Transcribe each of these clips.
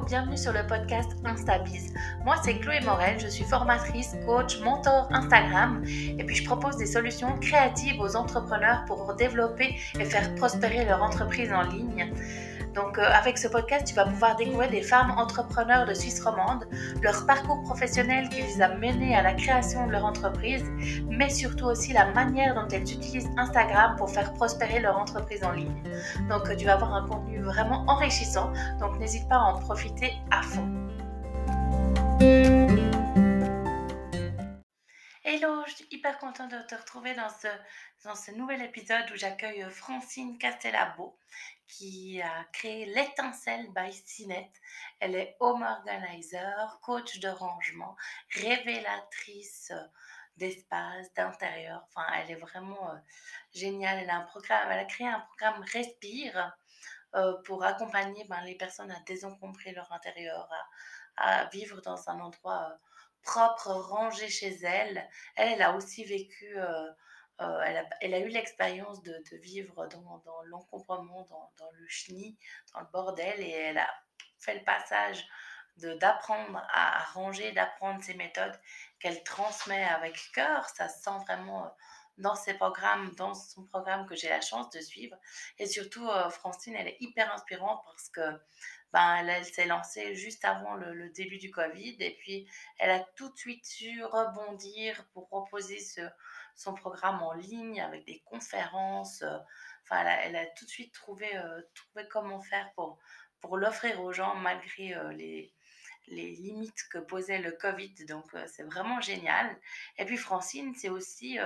Bienvenue sur le podcast InstaBiz. Moi, c'est Chloé Morel, je suis formatrice, coach, mentor Instagram et puis je propose des solutions créatives aux entrepreneurs pour développer et faire prospérer leur entreprise en ligne. Donc, euh, avec ce podcast, tu vas pouvoir découvrir des femmes entrepreneurs de Suisse romande, leur parcours professionnel qui les a menées à la création de leur entreprise, mais surtout aussi la manière dont elles utilisent Instagram pour faire prospérer leur entreprise en ligne. Donc, tu vas avoir un contenu vraiment enrichissant, donc n'hésite pas à en profiter à fond. Hello, je suis hyper contente de te retrouver dans ce, dans ce nouvel épisode où j'accueille Francine Castellabo qui a créé l'étincelle by Cinet. Elle est home organizer, coach de rangement, révélatrice d'espace, d'intérieur. Enfin, elle est vraiment euh, géniale. Elle a, un programme, elle a créé un programme Respire euh, pour accompagner ben, les personnes à désencombrer leur intérieur, à, vivre dans un endroit euh, propre, rangé chez elle. Elle, elle a aussi vécu, euh, euh, elle, a, eu l'expérience de, vivre dans, l'encombrement, dans, le chenille, dans le bordel, et elle a fait le passage d'apprendre à, ranger, d'apprendre ces méthodes qu'elle transmet avec cœur. Ça se sent vraiment euh, dans ses programmes, dans son programme que j'ai la chance de suivre. Et surtout, Francine, elle est hyper inspirante parce que ben, elle, s'est lancée juste avant le, début du Covid et puis elle a tout de suite su rebondir pour proposer ce, son programme en ligne avec des conférences. Euh, enfin, elle a, tout de suite trouvé, euh, trouvé comment faire pour, pour l'offrir aux gens malgré euh, les, les limites que posait le Covid. Donc, c'est vraiment génial. Et puis, Francine, c'est aussi,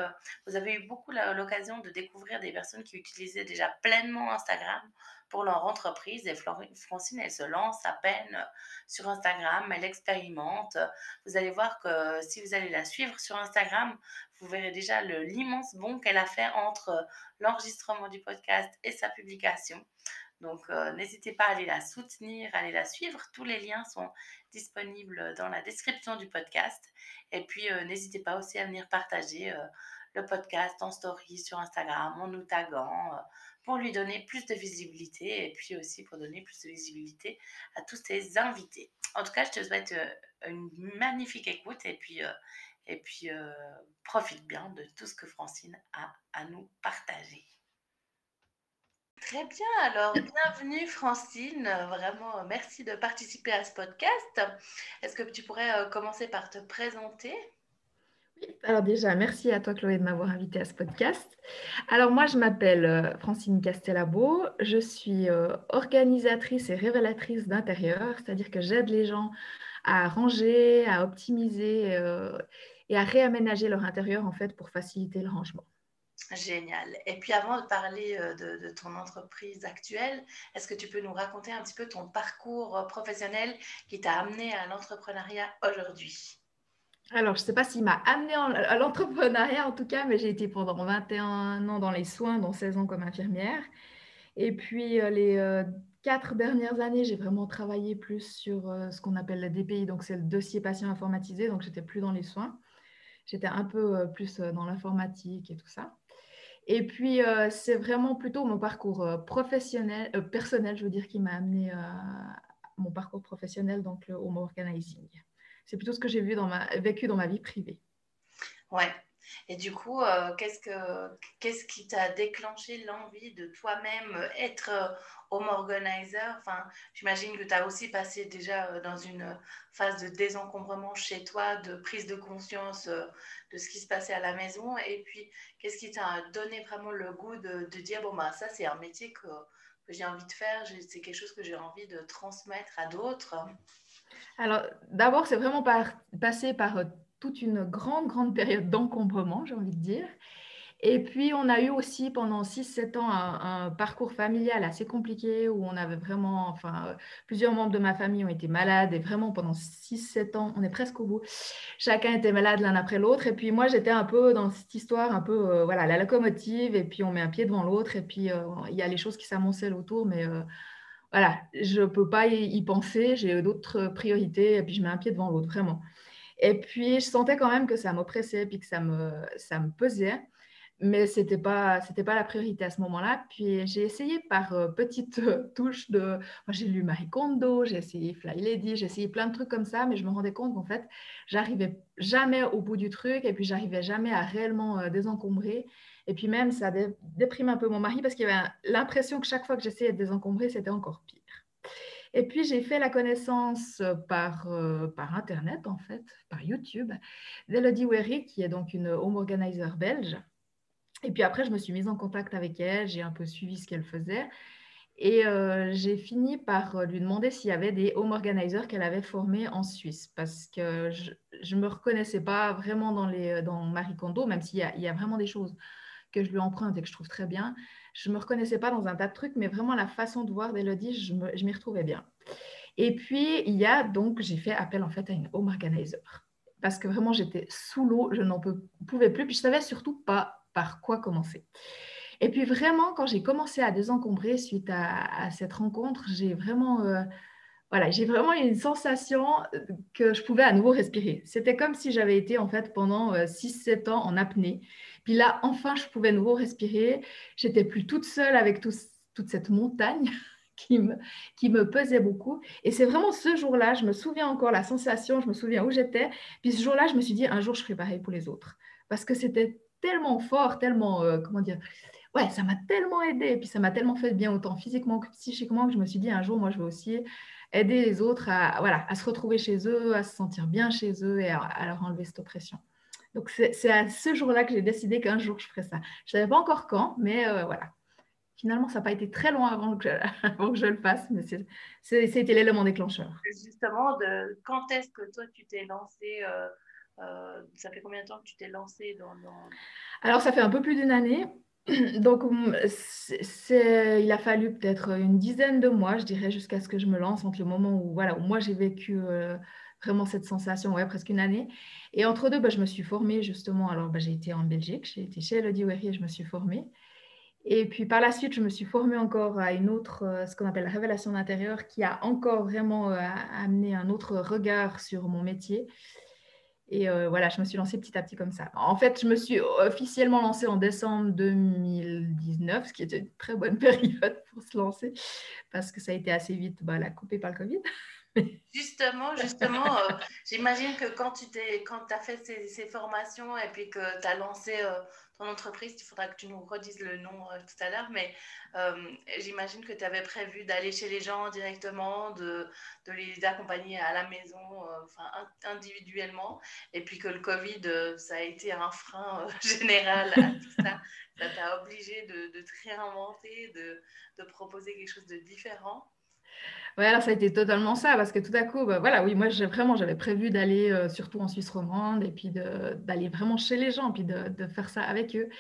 vous avez eu beaucoup l'occasion de découvrir des personnes qui utilisaient déjà pleinement Instagram pour leur entreprise. Et Francine, elle se lance à peine sur Instagram, elle expérimente. Vous allez voir que si vous allez la suivre sur Instagram, vous verrez déjà l'immense bond qu'elle a fait entre l'enregistrement du podcast et sa publication. Donc, euh, n'hésitez pas à aller la soutenir, à aller la suivre. Tous les liens sont disponibles dans la description du podcast. Et puis, euh, n'hésitez pas aussi à venir partager euh, le podcast en story sur Instagram en nous taguant pour lui donner plus de visibilité et puis aussi pour donner plus de visibilité à tous ses invités. En tout cas, je te souhaite une magnifique écoute et puis, et puis profite bien de tout ce que Francine a à nous partager. Très bien, alors bienvenue Francine, vraiment merci de participer à ce podcast. Est-ce que tu pourrais commencer par te présenter? Alors déjà, merci à toi Chloé de m'avoir invité à ce podcast. Alors moi, je m'appelle euh, Francine Castellabo, je suis euh, organisatrice et révélatrice d'intérieur, c'est-à-dire que j'aide les gens à ranger, à optimiser euh, et à réaménager leur intérieur en fait pour faciliter le rangement. Génial. Et puis avant de parler de, de ton entreprise actuelle, est-ce que tu peux nous raconter un petit peu ton parcours professionnel qui t'a amené à l'entrepreneuriat aujourd'hui? Alors, je ne sais pas s'il m'a amené à l'entrepreneuriat en tout cas, mais j'ai été pendant 21 ans dans les soins, dont 16 ans comme infirmière. Et puis, euh, les euh, quatre dernières années, j'ai vraiment travaillé plus sur euh, ce qu'on appelle la DPI, donc c'est le dossier patient informatisé, donc j'étais plus dans les soins. J'étais un peu plus dans l'informatique et tout ça. Et puis, c'est vraiment plutôt mon parcours professionnel, personnel, je veux dire, qui m'a amené à mon parcours professionnel, donc le home organizing c'est plutôt ce que j'ai vécu dans ma vie privée. Ouais. Et du coup, euh, qu'est-ce, que, qu'est-ce qui t'a déclenché l'envie de toi-même être euh, home organizer? Enfin, J'imagine que tu as aussi passé déjà euh, dans une phase de désencombrement chez toi, de prise de conscience de ce qui se passait à la maison. Et puis, qu'est-ce qui t'a donné vraiment le goût de, de dire, bon, bah, ça, c'est un métier que, j'ai envie de faire, c'est quelque chose que j'ai envie de transmettre à d'autres? Alors, d'abord, c'est vraiment passé par euh, toute une grande, grande période d'encombrement, j'ai envie de dire. Et puis, on a eu aussi pendant 6-7 ans un, parcours familial assez compliqué où on avait vraiment, enfin, euh, plusieurs membres de ma famille ont été malades et vraiment pendant 6-7 ans, on est presque au bout, chacun était malade l'un après l'autre. Et puis, moi, j'étais un peu dans cette histoire, un peu, euh, voilà, la locomotive et puis on met un pied devant l'autre et puis il y a les choses qui s'amoncellent autour, mais voilà, je ne peux pas y penser, j'ai d'autres priorités, et puis je mets un pied devant l'autre, vraiment. Et puis, je sentais quand même que ça m'oppressait, puis que ça me, ça me pesait. mais ce n'était pas, pas la priorité à ce moment-là. Puis j'ai essayé par euh, petites touches de... Moi, j'ai lu Marie Kondo, j'ai essayé Fly Lady, j'ai essayé plein de trucs comme ça, mais je me rendais compte qu'en fait, j'arrivais jamais au bout du truc et puis j'arrivais jamais à réellement euh, désencombrer. Et puis même, ça déprime un peu mon mari parce qu'il avait l'impression que chaque fois que j'essayais de désencombrer, c'était encore pire. Et puis, j'ai fait la connaissance euh, par, euh, par Internet, en fait, par YouTube, d'Elodie Wery, qui est donc une home organizer belge. Et puis après, je me suis mise en contact avec elle, j'ai un peu suivi ce qu'elle faisait. Et euh, j'ai fini par lui demander s'il y avait des home organizers qu'elle avait formés en Suisse, parce que je ne me reconnaissais pas vraiment dans, les, dans Marie Kondo, même s'il y, y, a vraiment des choses que je lui emprunte et que je trouve très bien je me reconnaissais pas dans un tas de trucs, mais vraiment la façon de voir d'Elodie, je m'y retrouvais bien. Et puis, il y a donc, j'ai fait appel en fait à une home organizer parce que vraiment j'étais sous l'eau, je n'en pouvais plus, puis je savais surtout pas par quoi commencer. Et puis vraiment, quand j'ai commencé à désencombrer suite à, cette rencontre, j'ai vraiment, euh, voilà, j'ai vraiment eu une sensation que je pouvais à nouveau respirer. C'était comme si j'avais été en fait pendant 6-7 euh, ans en apnée puis là, enfin, je pouvais nouveau respirer. J'étais plus toute seule avec toute cette montagne qui me, qui me pesait beaucoup. Et c'est vraiment ce jour-là, je me souviens encore la sensation, je me souviens où j'étais. Puis ce jour-là, je me suis dit, un jour, je ferai pareil pour les autres. Parce que c'était tellement fort, tellement, euh, comment dire, ouais, ça m'a tellement aidé. Et puis ça m'a tellement fait bien, autant physiquement que psychiquement, que je me suis dit, un jour, moi, je vais aussi aider les autres à, voilà, à se retrouver chez eux, à se sentir bien chez eux et à leur enlever cette oppression. Donc, c'est à ce jour-là que j'ai décidé qu'un jour, je ferais ça. Je ne savais pas encore quand, mais euh, voilà. Finalement, ça n'a pas été très loin avant que je, que je le fasse, mais c'était l'élément déclencheur. Justement, de, quand est-ce que toi, tu t'es lancé euh, euh, Ça fait combien de temps que tu t'es lancé dans, Alors, ça fait un peu plus d'une année. Donc, il a fallu peut-être une dizaine de mois, je dirais, jusqu'à ce que je me lance, entre le moment où, voilà, où moi j'ai vécu vraiment cette sensation, ouais, presque une année. Et entre deux, bah, je me suis formée justement. Alors, bah, j'ai été en Belgique, j'ai été chez Elodie Wery et je me suis formée. Et puis par la suite, je me suis formée encore à une autre, euh, ce qu'on appelle la révélation d'intérieur, qui a encore vraiment euh, amené un autre regard sur mon métier. Et euh, voilà, je me suis lancée petit à petit comme ça. En fait, je me suis officiellement lancée en décembre 2019, ce qui était une très bonne période pour se lancer, parce que ça a été assez vite bah, la coupée par le Covid. Justement, justement, euh, j'imagine que quand tu t'es, as fait ces, formations et puis que tu as lancé euh, ton entreprise, il faudra que tu nous redises le nom euh, tout à l'heure, mais j'imagine que tu avais prévu d'aller chez les gens directement, de, de les accompagner à la maison, enfin individuellement, et puis que le Covid, ça a été un frein général à tout ça. Ça t'a obligé de, de, te réinventer, de, de proposer quelque chose de différent. Ouais, alors ça a été totalement ça, parce que tout à coup, bah, voilà, oui, moi, j'ai vraiment, j'avais prévu d'aller euh, surtout en Suisse romande et puis d'aller vraiment chez les gens, puis de, de, faire ça avec eux.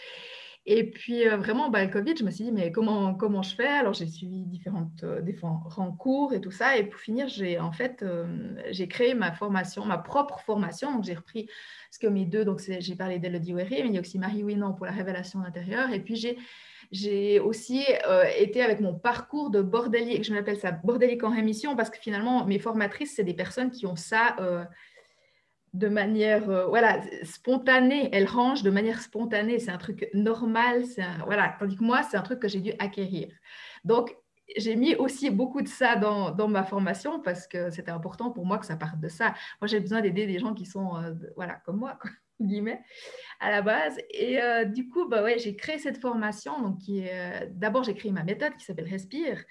Et puis, euh, vraiment, bah, le Covid, je me suis dit, mais comment, comment je fais? Alors, j'ai suivi différentes, euh, différents cours et tout ça. Et pour finir, j'ai en fait, j'ai créé ma formation, ma propre formation. Donc, j'ai repris ce que mes deux, donc j'ai parlé d'Elodie Wery, mais il y a aussi Marie Winan pour la révélation intérieure. Et puis, j'ai j'ai aussi euh, été avec mon parcours de bordélique, je m'appelle ça bordélique en rémission, parce que finalement, mes formatrices, c'est des personnes qui ont ça euh, de manière euh, voilà, spontanée. Elles rangent de manière spontanée. C'est un truc normal. voilà. Tandis que moi, c'est un truc que j'ai dû acquérir. Donc, j'ai mis aussi beaucoup de ça dans, dans ma formation parce que c'était important pour moi que ça parte de ça. Moi, j'ai besoin d'aider des gens qui sont voilà, comme moi. Guillemets, à la base. Et euh, du coup, bah j'ai créé cette formation. Euh, d'abord, j'ai créé ma méthode qui s'appelle Respire.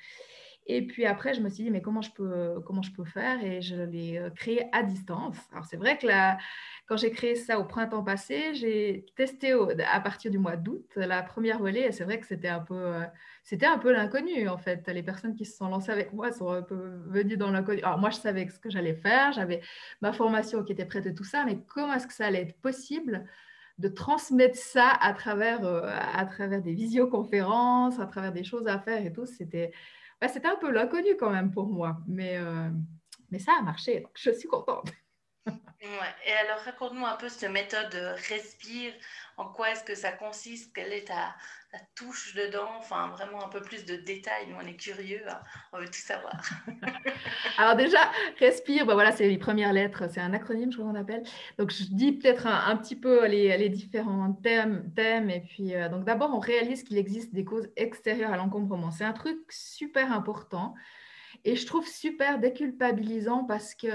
Et puis après, je me suis dit, mais comment je peux, comment je peux faire? Et je l'ai euh, créé à distance. Alors, c'est vrai que là, quand j'ai créé ça au printemps passé, j'ai testé à partir du mois d'août la première volée. Et c'est vrai que c'était un peu, c'était un peu l'inconnu, en fait. Les personnes qui se sont lancées avec moi sont venues dans l'inconnu. Alors, moi, je savais ce que j'allais faire. J'avais ma formation qui était prête et tout ça. Mais comment est-ce que ça allait être possible de transmettre ça à travers, à travers des visioconférences, à travers des choses à faire et tout? C'était c'était un peu l'inconnu quand même pour moi, mais, euh, mais ça a marché, je suis contente. Ouais. Et alors, raconte-nous un peu cette méthode respire. En quoi est-ce que ça consiste Quelle est ta, ta, touche dedans Enfin, vraiment un peu plus de détails. Nous, on est curieux. Hein. On veut tout savoir. alors déjà, respire, bah voilà, c'est les premières lettres. C'est un acronyme, je crois qu'on appelle. Donc, je dis peut-être un, petit peu les, les, différents thèmes. thèmes et puis, euh, donc d'abord, on réalise qu'il existe des causes extérieures à l'encombrement. C'est un truc super important. Et je trouve super déculpabilisant parce que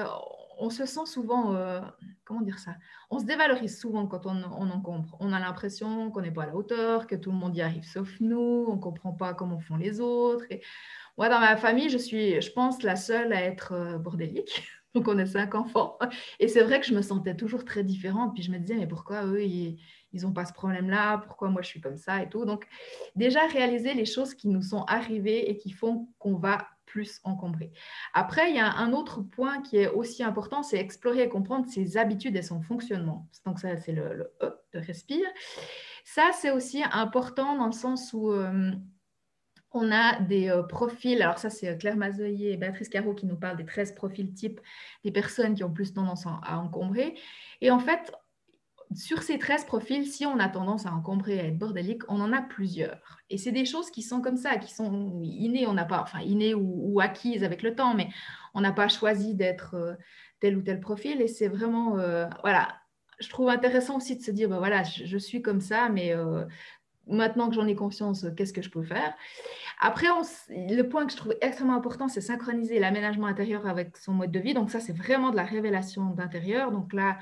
on se sent souvent, euh, comment dire ça? On se dévalorise souvent quand on, encombre. On a l'impression qu'on n'est pas à la hauteur, que tout le monde y arrive sauf nous, on ne comprend pas comment font les autres. Moi, dans ma famille, je suis, je pense, la seule à être euh, bordélique. Donc, on est cinq enfants. Et c'est vrai que je me sentais toujours très différente. Puis je me disais, mais pourquoi eux, ils n'ont pas ce problème-là? Pourquoi moi, je suis comme ça et tout? Donc, déjà, réaliser les choses qui nous sont arrivées et qui font qu'on va encombré. Après, il y a un autre point qui est aussi important, c'est explorer et comprendre ses habitudes et son fonctionnement. Donc ça, c'est le, E de respire. Ça, c'est aussi important dans le sens où euh, on a des euh, profils. Alors ça, c'est Claire Mazoyer et Béatrice Caro qui nous parlent des 13 profils types des personnes qui ont plus tendance à encombrer. Et en fait, sur ces 13 profils, si on a tendance à encombrer, à être bordélique, on en a plusieurs. Et c'est des choses qui sont comme ça, qui sont innées, on n'a pas, enfin innées ou, acquises avec le temps, mais on n'a pas choisi d'être euh, tel ou tel profil. Et c'est vraiment, euh, voilà, je trouve intéressant aussi de se dire, ben voilà, je, suis comme ça, mais euh, maintenant que j'en ai conscience, qu'est-ce que je peux faire? Après, le point que je trouve extrêmement important, c'est synchroniser l'aménagement intérieur avec son mode de vie. Donc ça, c'est vraiment de la révélation d'intérieur. Donc là,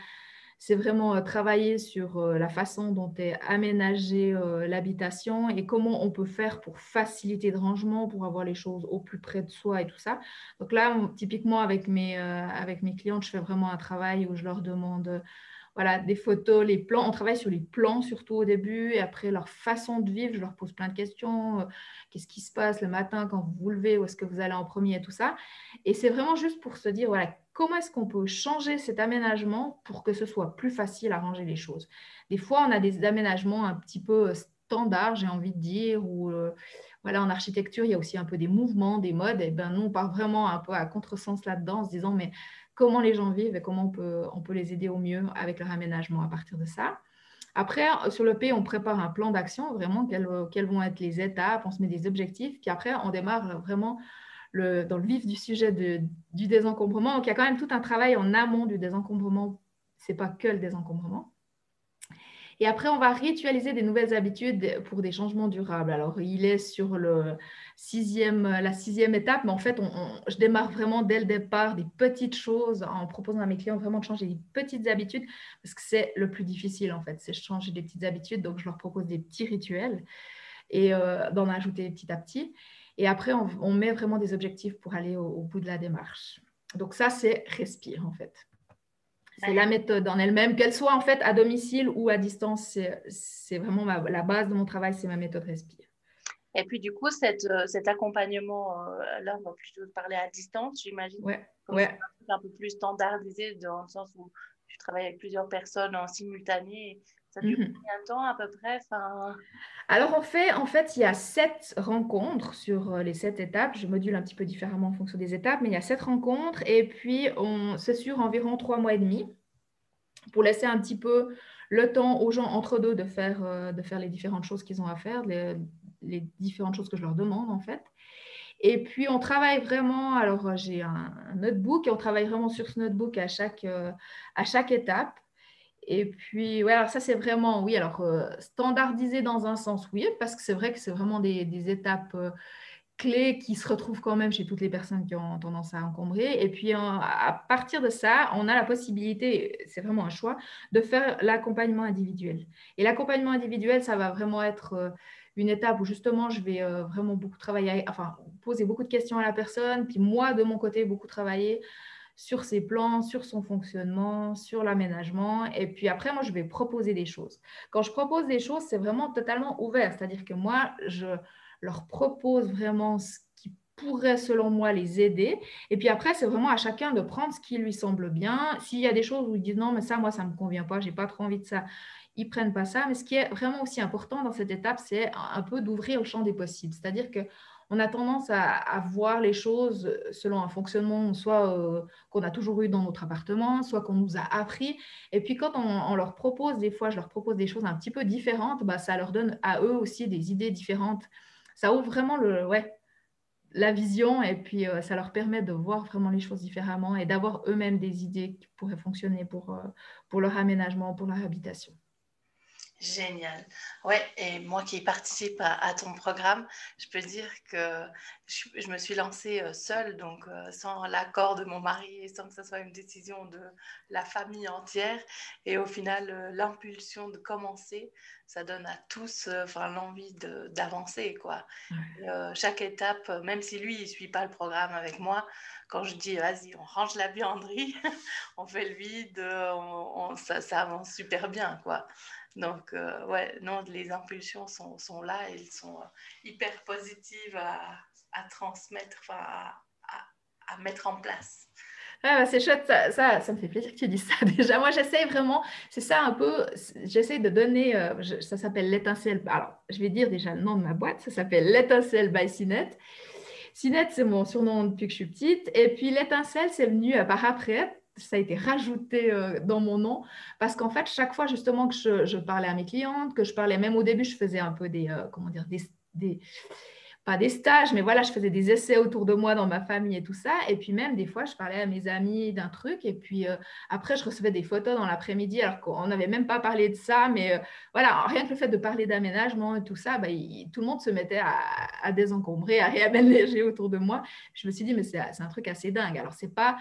c'est vraiment euh, travailler sur euh, la façon dont est aménagée euh, l'habitation et comment on peut faire pour faciliter le rangement, pour avoir les choses au plus près de soi et tout ça. Donc là, typiquement avec mes, avec mes clientes, je fais vraiment un travail où je leur demande voilà, des photos, les plans. On travaille sur les plans surtout au début et après leur façon de vivre. Je leur pose plein de questions. Qu'est-ce qui se passe le matin quand vous vous levez? Où est-ce que vous allez en premier et tout ça. Et c'est vraiment juste pour se dire, voilà, comment est-ce qu'on peut changer cet aménagement pour que ce soit plus facile à ranger les choses? Des fois, on a des aménagements un petit peu standards, j'ai envie de dire, ou euh, voilà, en architecture, il y a aussi un peu des mouvements, des modes. Et ben nous, on part vraiment un peu à contresens là-dedans, en se disant, mais comment les gens vivent et comment on peut, on peut les aider au mieux avec leur aménagement à partir de ça? Après, sur le P, on prépare un plan d'action, vraiment, quelles, quelles, vont être les étapes, on se met des objectifs, puis après, on démarre vraiment dans le vif du sujet du désencombrement. Donc, il y a quand même tout un travail en amont du désencombrement. Ce n'est pas que le désencombrement. Et après, on va ritualiser des nouvelles habitudes pour des changements durables. Alors, il est sur le sixième, la sixième étape, mais en fait, je démarre vraiment dès le départ des petites choses en proposant à mes clients vraiment de changer des petites habitudes parce que c'est le plus difficile, en fait, c'est changer des petites habitudes. Donc, je leur propose des petits rituels et euh, d'en ajouter petit à petit. Et après, on, met vraiment des objectifs pour aller au, bout de la démarche. Donc ça, c'est respire en fait. C'est la méthode en elle-même, qu'elle soit en fait à domicile ou à distance, c'est vraiment la base de mon travail, c'est ma méthode respire. Et puis du coup, cette, euh, cet accompagnement, euh, là, on va plutôt parler à distance, j'imagine. Ouais. ouais. Un peu plus standardisé dans le sens où tu travailles avec plusieurs personnes en simultané. Ça dure mhm. combien de temps à peu près? Alors en fait, en fait, il y a sept rencontres sur euh, les sept étapes. Je module un petit peu différemment en fonction des étapes, mais il y a sept rencontres et puis c'est sur environ trois mois et demi pour laisser un petit peu le temps aux gens entre deux de faire, euh, de faire les différentes choses qu'ils ont à faire, les, différentes choses que je leur demande en fait. Et puis, on travaille vraiment, alors j'ai un, notebook et on travaille vraiment sur ce notebook à chaque, euh, à chaque étape. Et puis, ouais, alors ça, c'est vraiment, oui, alors euh, standardisé dans un sens, oui, parce que c'est vrai que c'est vraiment des, étapes euh, clés qui se retrouvent quand même chez toutes les personnes qui ont tendance à encombrer. Et puis, à partir de ça, on a la possibilité, c'est vraiment un choix, de faire l'accompagnement individuel. Et l'accompagnement individuel, ça va vraiment être euh, une étape où justement, je vais vraiment beaucoup travailler, enfin, poser beaucoup de questions à la personne, puis moi, de mon côté, beaucoup travailler sur ses plans, sur son fonctionnement, sur l'aménagement. Et puis après, moi, je vais proposer des choses. Quand je propose des choses, c'est vraiment totalement ouvert. C'est-à-dire que moi, je leur propose vraiment ce qui pourrait, selon moi, les aider. Et puis après, c'est vraiment à chacun de prendre ce qui lui semble bien. S'il y a des choses où ils disent non, mais ça, moi, ça ne me convient pas, j'ai pas trop envie de ça, ils prennent pas ça. Mais ce qui est vraiment aussi important dans cette étape, c'est un peu d'ouvrir le champ des possibles. C'est-à-dire que on a tendance à, voir les choses selon un fonctionnement soit euh, qu'on a toujours eu dans notre appartement, soit qu'on nous a appris. Et puis quand on, leur propose, des fois, je leur propose des choses un petit peu différentes, bah, ça leur donne à eux aussi des idées différentes. Ça ouvre vraiment le, ouais, la vision et puis euh, ça leur permet de voir vraiment les choses différemment et d'avoir eux-mêmes des idées qui pourraient fonctionner pour, euh, pour leur aménagement, pour leur habitation. Génial. Ouais, et moi qui participe à, ton programme, je peux dire que je, me suis lancée euh, seule, donc euh, sans l'accord de mon mari et sans que ce soit une décision de la famille entière. Et au final, euh, l'impulsion de commencer, ça donne à tous enfin, l'envie d'avancer. quoi. chaque étape, même si lui, il ne suit pas le programme avec moi, quand je dis vas-y, on range la buanderie, on fait le vide, on, ça, ça avance super bien. quoi. Donc, euh, ouais, non, les impulsions sont, sont, là, elles sont euh, hyper positives à, à transmettre, à, à, mettre en place. Ah, c'est chouette, ça, ça, me fait plaisir que tu dises ça déjà. Moi, j'essaie vraiment, c'est ça un peu, j'essaie de donner, euh, ça s'appelle l'étincelle. Alors, je vais dire déjà le nom de ma boîte, ça s'appelle l'étincelle by Cinet. Cinet, c'est mon surnom depuis que je suis petite. Et puis l'étincelle, c'est venu par après ça a été rajouté euh, dans mon nom parce qu'en fait, chaque fois justement que je, parlais à mes clientes, que je parlais même au début, je faisais un peu des, euh, comment dire, des, pas des stages, mais voilà, je faisais des essais autour de moi dans ma famille et tout ça. Et puis même des fois, je parlais à mes amis d'un truc et puis euh, après, je recevais des photos dans l'après-midi alors qu'on n'avait même pas parlé de ça. Mais voilà, rien que le fait de parler d'aménagement et tout ça, bah, tout le monde se mettait à, à désencombrer, à réaménager autour de moi. Je me suis dit, mais c'est un truc assez dingue. Alors, c'est pas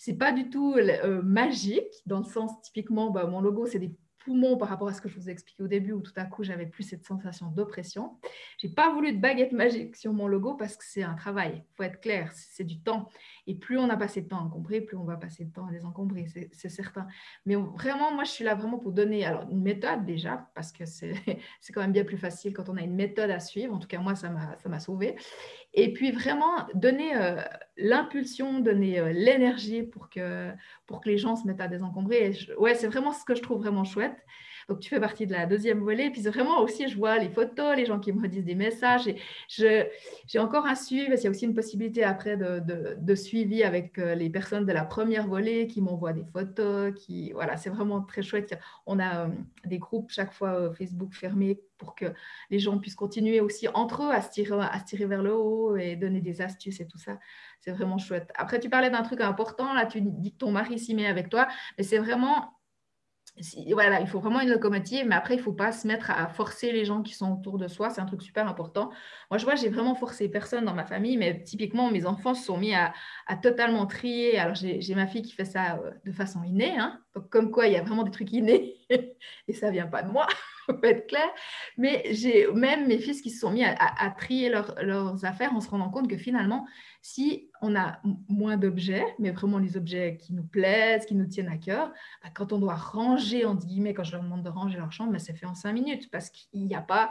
c'est pas du tout euh, magique, dans le sens typiquement, bah, mon logo, c'est des poumons par rapport à ce que je vous ai expliqué au début, où tout à coup, j'avais plus cette sensation d'oppression. J'ai pas voulu de baguette magique sur mon logo parce que c'est un travail. Il faut être clair, c'est du temps. Et plus on a passé de temps à encombrer, plus on va passer de temps à désencombrer, c'est certain. Mais vraiment, moi, je suis là vraiment pour donner alors, une méthode déjà, parce que c'est quand même bien plus facile quand on a une méthode à suivre. En tout cas, moi, ça m'a sauvé. Et puis vraiment donner euh, l'impulsion, donner euh, l'énergie pour que, les gens se mettent à désencombrer. c'est vraiment ce que je trouve vraiment chouette. Donc, tu fais partie de la deuxième volée. Puis, vraiment aussi, je vois les photos, les gens qui me redisent des messages. Et j'ai encore un suivi, parce y a aussi une possibilité après de, de, suivi avec euh, les personnes de la première volée qui m'envoient des photos. Qui, voilà, c'est vraiment très chouette. On a euh, des groupes chaque fois euh, Facebook fermés pour que les gens puissent continuer aussi entre eux à se tirer, à se tirer vers le haut et donner des astuces et tout ça. C'est vraiment chouette. Après, tu parlais d'un truc important. Là, tu dis que ton mari s'y met avec toi. Mais c'est vraiment voilà, il faut vraiment une locomotive, mais après, il ne faut pas se mettre à forcer les gens qui sont autour de soi. C'est un truc super important. Moi, je vois, j'ai vraiment forcé personne dans ma famille, mais typiquement, mes enfants se sont mis à, totalement trier. Alors, j'ai ma fille qui fait ça euh, de façon innée. Hein. Donc, comme quoi, il y a vraiment des trucs innés et ça vient pas de moi, faut être clair. Mais j'ai même mes fils qui se sont mis à, trier leurs affaires en se rendant compte que finalement, si on a moins d'objets, mais vraiment les objets qui nous plaisent, qui nous tiennent à cœur, bah, quand on doit ranger, entre guillemets, quand je leur demande de ranger leur chambre, bah, c'est fait en cinq minutes parce qu'il n'y a pas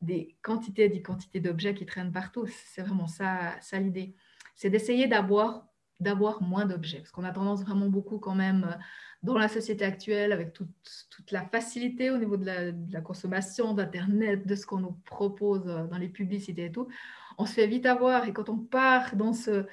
des quantités et des quantités d'objets qui traînent partout. C'est vraiment ça, ça l'idée. C'est d'essayer d'avoir d'avoir moins d'objets, parce qu'on a tendance vraiment beaucoup quand même euh, dans la société actuelle, avec toute, toute la facilité au niveau de la, consommation, d'Internet, de ce qu'on nous propose euh, dans les publicités et tout, on se fait vite avoir. Et quand on part dans ce,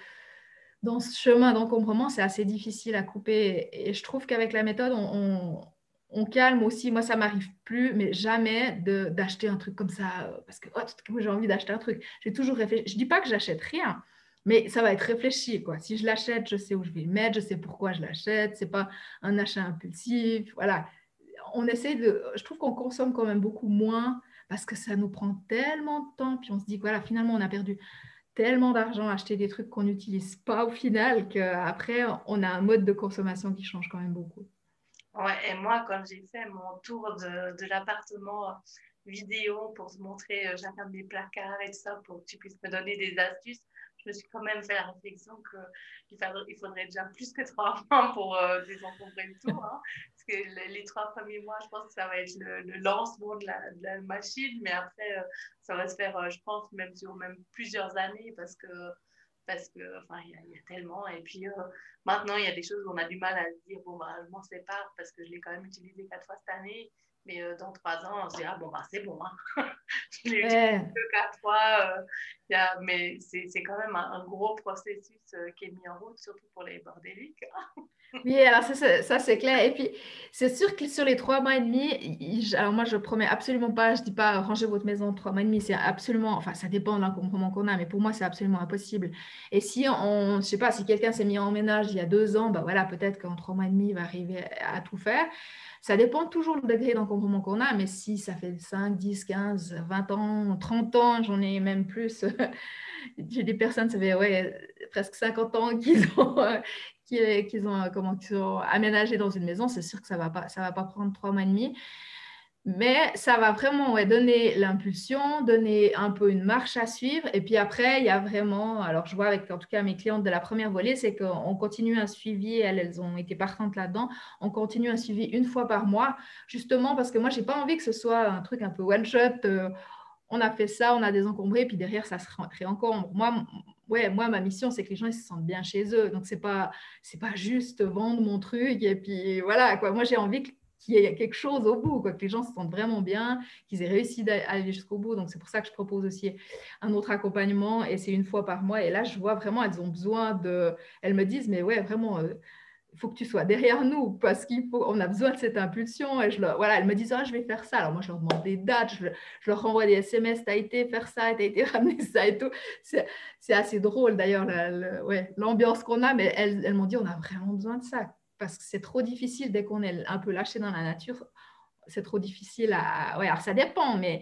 dans ce chemin d'encombrement, c'est assez difficile à couper. Et je trouve qu'avec la méthode, on, on, calme aussi. Moi, ça m'arrive plus, mais jamais d'acheter un truc comme ça. Euh, parce que oh, j'ai envie d'acheter un truc. J'ai toujours réfléchi. Je dis pas que j'achète rien, mais ça va être réfléchi. Quoi. Si je l'achète, je sais où je vais le mettre, je sais pourquoi je l'achète. C'est pas un achat impulsif. Voilà. On essaie de. Je trouve qu'on consomme quand même beaucoup moins parce que ça nous prend tellement de temps, puis on se dit voilà, finalement, on a perdu tellement d'argent à acheter des trucs qu'on n'utilise pas au final qu'après, on a un mode de consommation qui change quand même beaucoup. Ouais, et moi, quand j'ai fait mon tour de, de l'appartement vidéo pour te montrer euh, chacun de mes placards et tout ça, pour que tu puisses me donner des astuces, je me suis quand même fait la réflexion qu'il faudrait, faudrait déjà plus que trois mois pour euh, désencombrer le tout. Hein. parce que les, trois premiers mois, je pense que ça va être le, lancement de la, machine, mais après, euh, ça va se faire, euh, je pense, même sur même plusieurs années parce que parce que enfin il y, a tellement et puis maintenant il y a des choses où on a du mal à se dire bon bah je m'en sépare parce que je l'ai quand même utilisé quatre fois cette année Mais euh, dans trois ans, on se dira, bon, bah, c'est bon. Hein. je l'ai ouais. deux, quatre fois. Euh, mais c'est quand même un, gros processus euh, qui est mis en route, surtout pour les bordéliques. oui, alors ça, ça c'est clair. Et puis, c'est sûr que sur les trois mois et demi, alors moi, je promets absolument pas, je dis pas ranger votre maison en trois mois et demi. C'est absolument, enfin, ça dépend de l'encombrement qu'on a, mais pour moi, c'est absolument impossible. Et si on, je sais pas, si quelqu'un s'est mis en ménage il y a deux ans, bah voilà, peut-être qu'en trois mois et demi, il va arriver à tout faire. Ça dépend toujours du degré d'encombrement qu'on a, mais si ça fait 5, 10, 15, 20 ans, 30 ans, j'en ai même plus. J'ai des personnes, ça fait presque 50 ans qu'ils ont, aménagé dans une maison. C'est sûr que ça ne va, pas, va pas prendre trois mois et demi. Mais ça va vraiment donner l'impulsion, donner un peu une marche à suivre. Et puis après, il y a vraiment, alors je vois avec en tout cas mes clientes de la première volée, c'est qu'on continue un suivi, elles, elles ont été partantes là-dedans, on continue un suivi une fois par mois, justement parce que moi, je n'ai pas envie que ce soit un truc un peu one-shot. Euh, on a fait ça, on a désencombré, puis derrière, ça se réencombre. Moi, ouais, moi, ma mission, c'est que les gens ils se sentent bien chez eux. Donc, ce n'est pas, pas juste vendre mon truc et puis voilà. Quoi. Moi, j'ai envie que qu'il y ait quelque chose au bout, quoi, que les gens se sentent vraiment bien, qu'ils aient réussi à aller jusqu'au bout. Donc, c'est pour ça que je propose aussi un autre accompagnement et c'est une fois par mois. Et là, je vois vraiment, elles ont besoin de. Elles me disent, mais ouais, vraiment. Euh, il faut que tu sois derrière nous parce qu'on a besoin de cette impulsion. Et je leur, voilà, elles me disent, ah, je vais faire ça. Alors moi, je leur demande des dates, je, leur renvoie des SMS, tu as été faire ça, tu as été ramener ça et tout. C'est assez drôle d'ailleurs l'ambiance qu'on a, mais elles, elles m'ont dit, on a vraiment besoin de ça parce que c'est trop difficile dès qu'on est un peu lâché dans la nature. C'est trop difficile à. Ouais, alors ça dépend, mais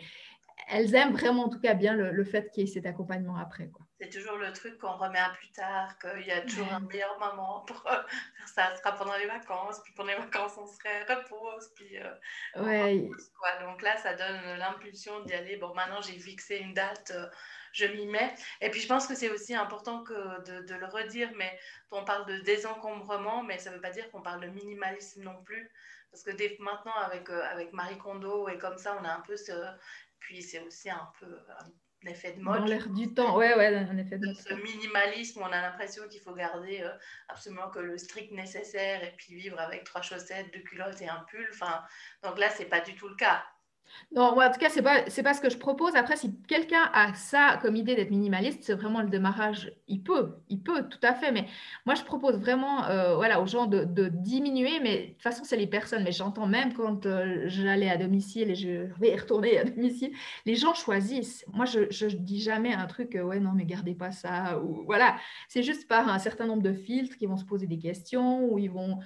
elles aiment vraiment en tout cas bien le, fait qu'il y ait cet accompagnement après. Quoi. C'est toujours le truc qu'on remet à plus tard, qu'il y a toujours un meilleur moment pour faire ça. Ce sera pendant les vacances, puis pendant les vacances, on serait repose, puis euh, ouais. quoi. Donc là, ça donne l'impulsion d'y aller. Bon, maintenant, j'ai fixé une date. Euh, je m'y mets. Et puis je pense que c'est aussi important que de, le redire, mais on parle de désencombrement, mais ça ne veut pas dire qu'on parle de minimalisme non plus. Parce que dès maintenant, avec, euh, avec Marie Kondo et comme ça, on a un peu ce. Puis c'est aussi un peu un effet de mode. Dans l'air du temps, ouais, ouais, un effet de mode. Ce minimalisme, on a l'impression qu'il faut garder euh, absolument que le strict nécessaire et puis vivre avec trois chaussettes, deux culottes et un pull. Enfin, donc là, c'est pas du tout le cas. Non, en tout cas, ce n'est pas, pas ce que je propose. Après, si quelqu'un a ça comme idée d'être minimaliste, c'est vraiment le démarrage. Il peut, il peut, tout à fait. Mais moi, je propose vraiment euh, voilà, aux gens de, diminuer. Mais de toute façon, c'est les personnes. Mais j'entends même quand euh, j'allais à domicile et je vais retourner à domicile, les gens choisissent. Moi, je ne dis jamais un truc, ouais, non, mais gardez pas ça. Ou, voilà. C'est juste par un certain nombre de filtres qui vont se poser des questions ou ils vont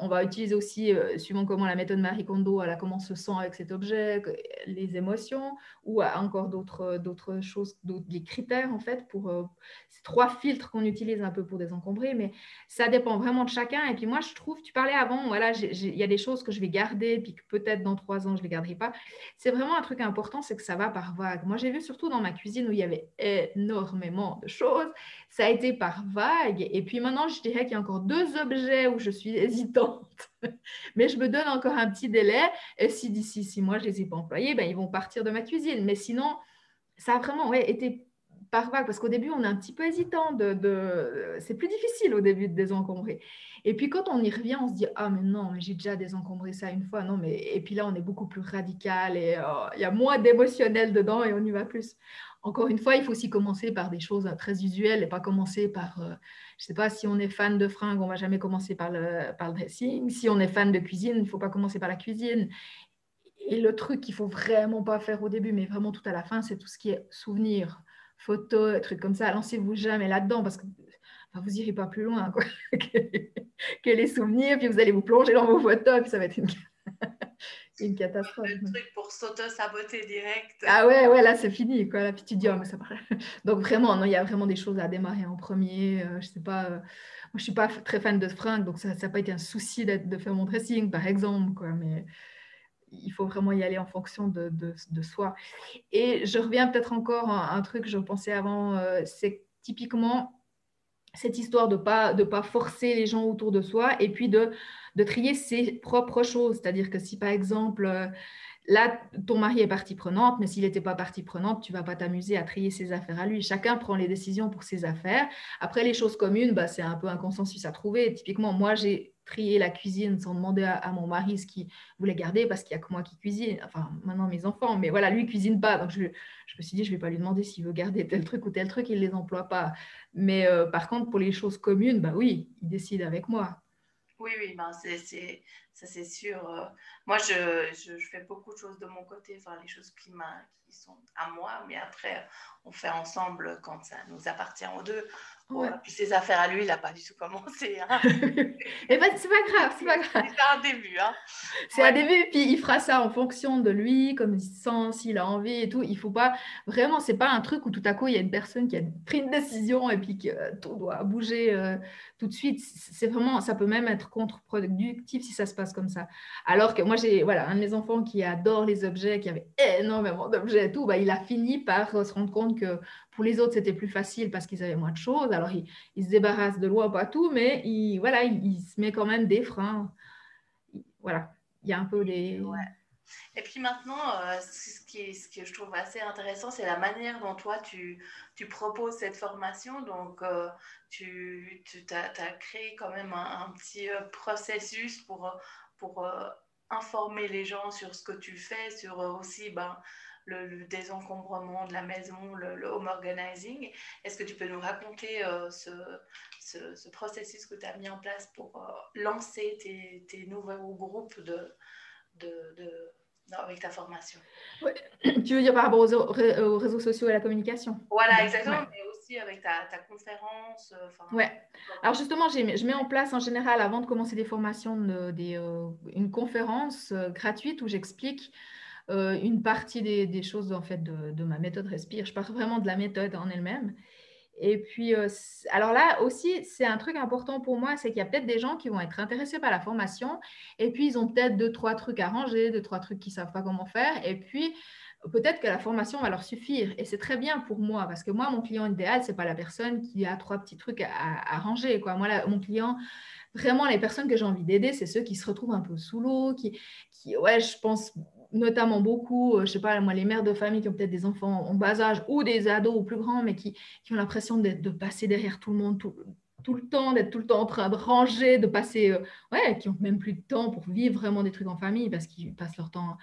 on va utiliser aussi, euh, suivant comment la méthode Marie Kondo, comment se sent avec cet objet, les émotions, ou encore d'autres, d'autres choses, des critères en fait pour euh, ces trois filtres qu'on utilise un peu pour désencombrer, mais ça dépend vraiment de chacun. Et puis moi, je trouve, tu parlais avant, voilà, il y a des choses que je vais garder, puis que peut-être dans trois ans je les garderai pas. C'est vraiment un truc important, c'est que ça va par vague. Moi, j'ai vu surtout dans ma cuisine où il y avait énormément de choses, ça a été par vague. Et puis maintenant, je dirais qu'il y a encore deux objets où je suis hésitante. Mais je me donne encore un petit délai. Et si d'ici six mois, je ne les ai pas employés, ben, ils vont partir de ma cuisine. Mais sinon, ça a vraiment été par vague. Parce qu'au début, on est un petit peu hésitant. C'est plus difficile au début de désencombrer. Et puis quand on y revient, on se dit Ah, mais non, j'ai déjà désencombré ça une fois. Non, mais... Et puis là, on est beaucoup plus radical et oh, il y a moins d'émotionnel dedans et on y va plus encore une fois, il faut aussi commencer par des choses très usuelles et pas commencer par, euh, je ne sais pas, si on est fan de fringues, on ne va jamais commencer par le, dressing. Si on est fan de cuisine, il ne faut pas commencer par la cuisine. Et le truc qu'il faut vraiment pas faire au début, mais vraiment tout à la fin, c'est tout ce qui est souvenirs, photos, trucs comme ça. Lancez-vous jamais là-dedans parce que vous n'irez pas plus loin que, les souvenirs, puis vous allez vous plonger dans vos photos, puis ça va être une une catastrophe. Le truc pour s'auto-saboter direct. Ah ouais, ouais, là c'est fini. Quoi. Là, puis tu dis, oh, mais ça Donc vraiment, non, il y a vraiment des choses à démarrer en premier. Euh, je sais pas, euh, moi je suis pas très fan de fringues, donc ça n'a pas été un souci de faire mon dressing, par exemple. Quoi, mais il faut vraiment y aller en fonction de, de, de soi. Et je reviens peut-être encore à un truc que je pensais avant, euh, c'est typiquement cette histoire de ne pas, de pas forcer les gens autour de soi et puis de de trier ses propres choses. C'est-à-dire que si par exemple, euh, là, ton mari est partie prenante, mais s'il n'était pas partie prenante, tu vas pas t'amuser à trier ses affaires à lui. Chacun prend les décisions pour ses affaires. Après, les choses communes, bah, c'est un peu un consensus à trouver. Typiquement, moi, j'ai trier la cuisine sans demander à, mon mari ce qu'il voulait garder parce qu'il n'y a que moi qui cuisine. Enfin, maintenant mes enfants, mais voilà, lui ne cuisine pas. Donc je, me suis dit, je ne vais pas lui demander s'il veut garder tel truc ou tel truc, il ne les emploie pas. Mais euh, par contre, pour les choses communes, bah oui, il décide avec moi. Oui, oui, ben c'est, ça c'est sûr. Euh. moi, je, fais beaucoup de choses de mon côté, enfin, les choses qui, qui sont à moi, mais après, on fait ensemble quand ça nous appartient aux deux. Ouais. puis ses affaires à lui, il n'a pas du tout commencé. Hein. Et ben, c'est pas grave, c'est pas grave. C'est un début. Hein. C'est un début, puis il fera ça en fonction de lui, comme il sent, s'il a envie et tout. Il faut pas, vraiment, c'est pas un truc où tout à coup, il y a une personne qui a pris une décision et puis que tout doit bouger euh, tout de suite. C'est vraiment, ça peut même être contre-productif si ça se passe comme ça. Alors que moi, j'ai voilà, un de mes enfants qui adore les objets, qui avait énormément d'objets et tout, bah, il a fini par se rendre compte que pour les autres, c'était plus facile parce qu'ils avaient moins de choses. Alors, il, se débarrasse de loi, pas tout, mais il, voilà, il, se met quand même des freins. Voilà, il y a un peu des... Et puis maintenant, euh, ce, qui ce que je trouve assez intéressant, c'est la manière dont toi, tu, proposes cette formation. Donc, euh, tu, tu as, créé quand même un, petit euh, processus pour, pour informer les gens sur ce que tu fais, sur aussi ben, le, désencombrement de la maison, le, home organizing. Est-ce que tu peux nous raconter euh, ce, ce, processus que tu as mis en place pour euh, lancer tes, tes, nouveaux groupes de, de, de avec ta formation? Tu veux dire par rapport aux, réseaux sociaux et à la communication? Voilà, exactement, mais aussi avec ta, ta conférence. Euh, ouais. Alors justement, je mets en place en général, avant de commencer des formations, des, une conférence gratuite où j'explique euh, une partie des, choses en fait de, ma méthode Respire. Je parle vraiment de la méthode en elle-même. Et puis, euh, alors là aussi, c'est un truc important pour moi, c'est qu'il y a peut-être des gens qui vont être intéressés par la formation, et puis ils ont peut-être deux, trois trucs à ranger, deux, trois trucs qu'ils ne savent pas comment faire, et puis peut-être que la formation va leur suffire. Et c'est très bien pour moi, parce que moi, mon client idéal, ce n'est pas la personne qui a trois petits trucs à, ranger. Quoi. Moi, mon client, vraiment, les personnes que j'ai envie d'aider, c'est ceux qui se retrouvent un peu sous l'eau, qui, qui, ouais, je pense notamment beaucoup, euh, je sais pas, moi, les mères de famille qui ont peut-être des enfants en bas âge ou des ados ou plus grands, mais qui, qui ont l'impression de passer derrière tout le monde tout, le temps, d'être tout le temps en train de ranger, de passer, euh, ouais, qui ont même plus de temps pour vivre vraiment des trucs en famille parce qu'ils passent leur temps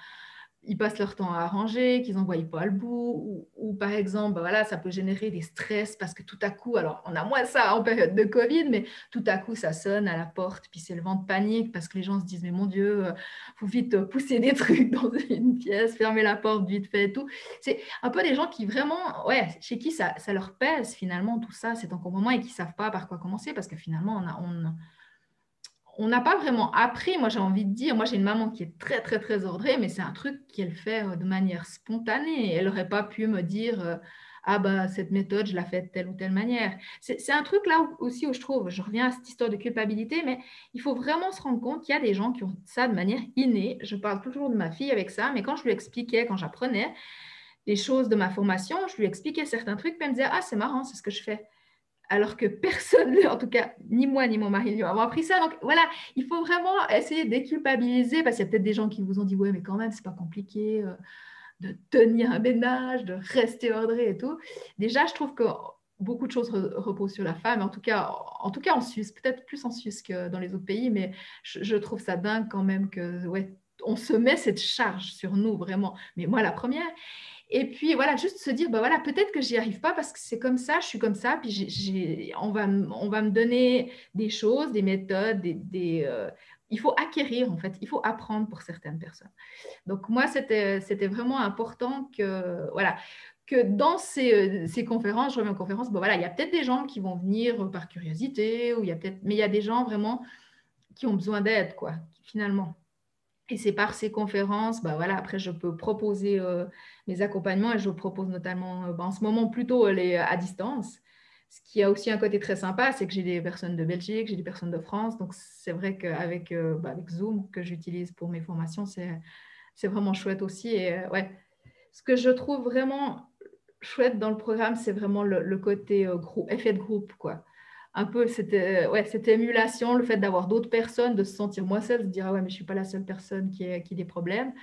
ils passent leur temps à arranger, qu'ils n'en voient pas le bout, ou, par exemple, bah voilà, ça peut générer des stress parce que tout à coup, alors on a moins ça en période de Covid, mais tout à coup ça sonne à la porte, puis c'est le vent de panique parce que les gens se disent mais mon Dieu, euh, faut vite pousser des trucs dans une pièce, fermer la porte vite fait tout. C'est un peu des gens qui vraiment, ouais, chez qui ça, ça leur pèse finalement tout ça, cet encombrement et qui savent pas par quoi commencer parce que finalement on a, on, on n'a pas vraiment appris, moi j'ai envie de dire, moi j'ai une maman qui est très très très ordrée, mais c'est un truc qu'elle fait euh, de manière spontanée. Elle n'aurait pas pu me dire, euh, ah bah cette méthode, je la fais de telle ou telle manière. C'est un truc là aussi où je trouve, je reviens à cette histoire de culpabilité, mais il faut vraiment se rendre compte qu'il y a des gens qui ont ça de manière innée. Je parle toujours de ma fille avec ça, mais quand je lui expliquais, quand j'apprenais les choses de ma formation, je lui expliquais certains trucs, puis elle me disait, ah c'est marrant, c'est ce que je fais alors que personne, en tout cas, ni moi ni mon mari lui avons appris ça. Donc voilà, il faut vraiment essayer de déculpabiliser parce qu'il y a peut-être des gens qui vous ont dit ouais, mais quand même, c'est pas compliqué euh, de tenir un ménage, de rester ordré et tout. Déjà, je trouve que beaucoup de choses reposent sur la femme, en tout cas en, tout cas en Suisse, peut-être plus en Suisse que dans les autres pays, mais je, trouve ça dingue quand même que ouais, on se met cette charge sur nous vraiment. Mais moi, la première. Et puis voilà, juste se dire, bah voilà, peut-être que j'y arrive pas parce que c'est comme ça, je suis comme ça, puis on, va, on va me donner des choses, des méthodes, des, euh, il faut acquérir en fait, il faut apprendre pour certaines personnes. Donc moi, c'était vraiment important que, voilà, que dans ces, ces conférences, je reviens aux conférences, bon, voilà, il y a peut-être des gens qui vont venir par curiosité, ou il y a mais il y a des gens vraiment qui ont besoin d'aide, quoi, finalement. Et c'est par ces conférences, bah voilà, après je peux proposer euh, mes accompagnements et je propose notamment euh, bah, en ce moment plutôt euh, les à distance. Ce qui a aussi un côté très sympa, c'est que j'ai des personnes de Belgique, j'ai des personnes de France. Donc c'est vrai qu'avec bah, Zoom que j'utilise pour mes formations, c'est vraiment chouette aussi. Et ouais, ce que je trouve vraiment chouette dans le programme, c'est vraiment le, le côté effet de groupe, quoi un peu cette, euh, ouais, cette émulation, le fait d'avoir d'autres personnes, de se sentir moins seule, de se dire ah ouais, mais je ne suis pas la seule personne qui, a qui a des problèmes.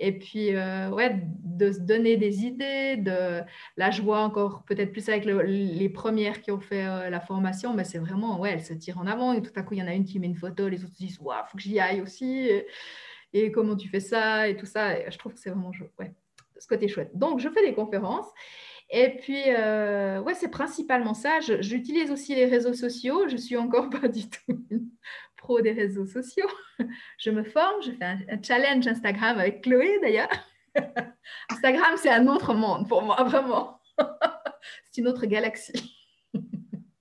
Et puis, euh, ouais, de se donner des idées. De... Là, je vois encore peut-être plus avec les premières qui ont fait euh, la formation, mais c'est vraiment, ouais, elles se tirent en avant. Et tout à coup, il y en a une qui met une photo, les autres disent, waouh, faut que j'y aille aussi. Et, comment tu fais ça et tout ça. je trouve que c'est vraiment, ouais, ce côté chouette. Donc, je fais des conférences. Et puis, euh, ouais, c'est principalement ça. J'utilise aussi les réseaux sociaux. Je suis encore pas du tout pro des réseaux sociaux. Je me forme, je fais un, challenge Instagram avec Chloé d'ailleurs. Instagram, c'est un autre monde pour moi, vraiment. c'est une autre galaxie.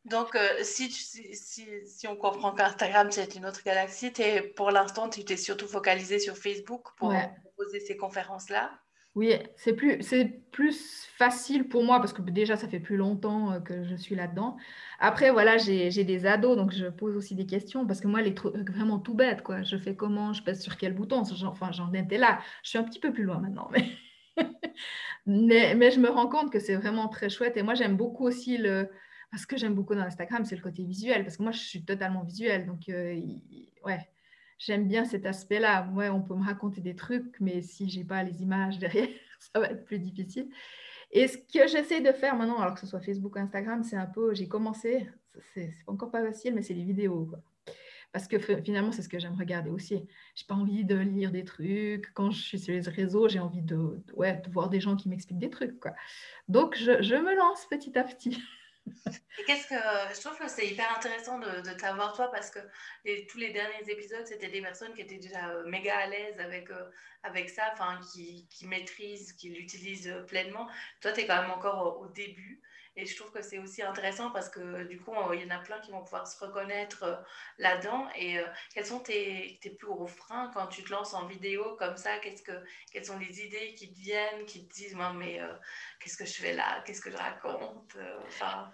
Donc, euh, si, si, si, on comprend qu'Instagram, c'est une autre galaxie, es, pour l'instant, tu t'es surtout focalisé sur Facebook pour proposer ces conférences-là? Oui, c'est plus, c'est plus facile pour moi parce que déjà, ça fait plus longtemps euh, que je suis là-dedans. Après, voilà, j'ai, des ados, donc je pose aussi des questions parce que moi, les trucs vraiment tout bête, quoi. Je fais comment, je pèse sur quel bouton? Enfin, j'en étais là. Je suis un petit peu plus loin maintenant, mais... mais, je me rends compte que c'est vraiment très chouette. Et moi, j'aime beaucoup aussi le. Ce que j'aime beaucoup dans Instagram, c'est le côté visuel parce que moi, je suis totalement visuelle. Donc, euh, ouais j'aime bien cet aspect-là. Ouais, on peut me raconter des trucs, mais si j'ai pas les images derrière, ça va être plus difficile. Et ce que j'essaie de faire maintenant, alors que ce soit Facebook ou Instagram, c'est un peu, j'ai commencé, c'est encore pas facile, mais c'est les vidéos. Parce que finalement, c'est ce que j'aime regarder aussi. J'ai pas envie de lire des trucs. Quand je suis sur les réseaux, j'ai envie de, ouais, de voir des gens qui m'expliquent des trucs. Quoi. Donc, je me lance petit à petit. Qu'est-ce que je trouve que c'est hyper intéressant de, de t'avoir toi parce que tous les derniers épisodes c'était des personnes qui étaient déjà euh, méga à l'aise avec euh, avec ça, enfin qui, qui, maîtrisent, qui l'utilisent euh, pleinement. Toi tu es quand même encore au, début et je trouve que c'est aussi intéressant parce que du coup il y en a plein qui vont pouvoir se reconnaître là-dedans. Et quels sont tes, tes, plus gros freins quand tu te lances en vidéo comme ça? Qu'est-ce que quelles sont les idées qui te viennent, qui te disent mais qu'est-ce que je fais là? Qu'est-ce que je raconte? Enfin.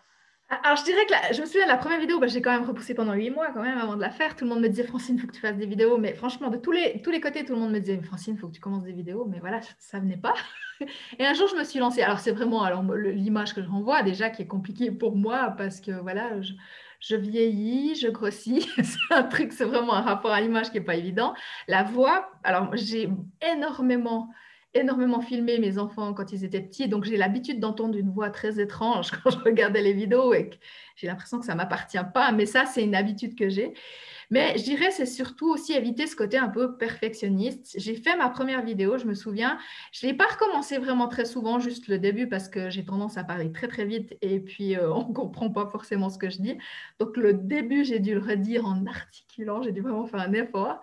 Alors, je dirais que je me souviens la première vidéo, bah, j'ai quand même repoussé pendant huit mois quand même avant de la faire. Tout le monde me disait, Francine, il faut que tu fasses des vidéos. Mais franchement, de tous les, tous les côtés, tout le monde me disait, Francine, il faut que tu commences des vidéos. Mais voilà, ça venait pas. Et un jour, je me suis lancée. Alors, c'est vraiment l'image que je renvoie déjà qui est compliquée pour moi parce que voilà, je, vieillis, je grossis. c'est un truc, c'est vraiment un rapport à l'image qui n'est pas évident. La voix, alors j'ai énormément énormément filmé mes enfants quand ils étaient petits, donc j'ai l'habitude d'entendre une voix très étrange quand je regardais les vidéos et j'ai l'impression que ça m'appartient pas, mais ça, c'est une habitude que j'ai. Mais je dirais, c'est surtout aussi éviter ce côté un peu perfectionniste. J'ai fait ma première vidéo, je me souviens. Je ne l'ai pas recommencé vraiment très souvent, juste le début, parce que j'ai tendance à parler très, très vite et puis euh, on ne comprend pas forcément ce que je dis. Donc, le début, j'ai dû le redire en articulant, j'ai dû vraiment faire un effort.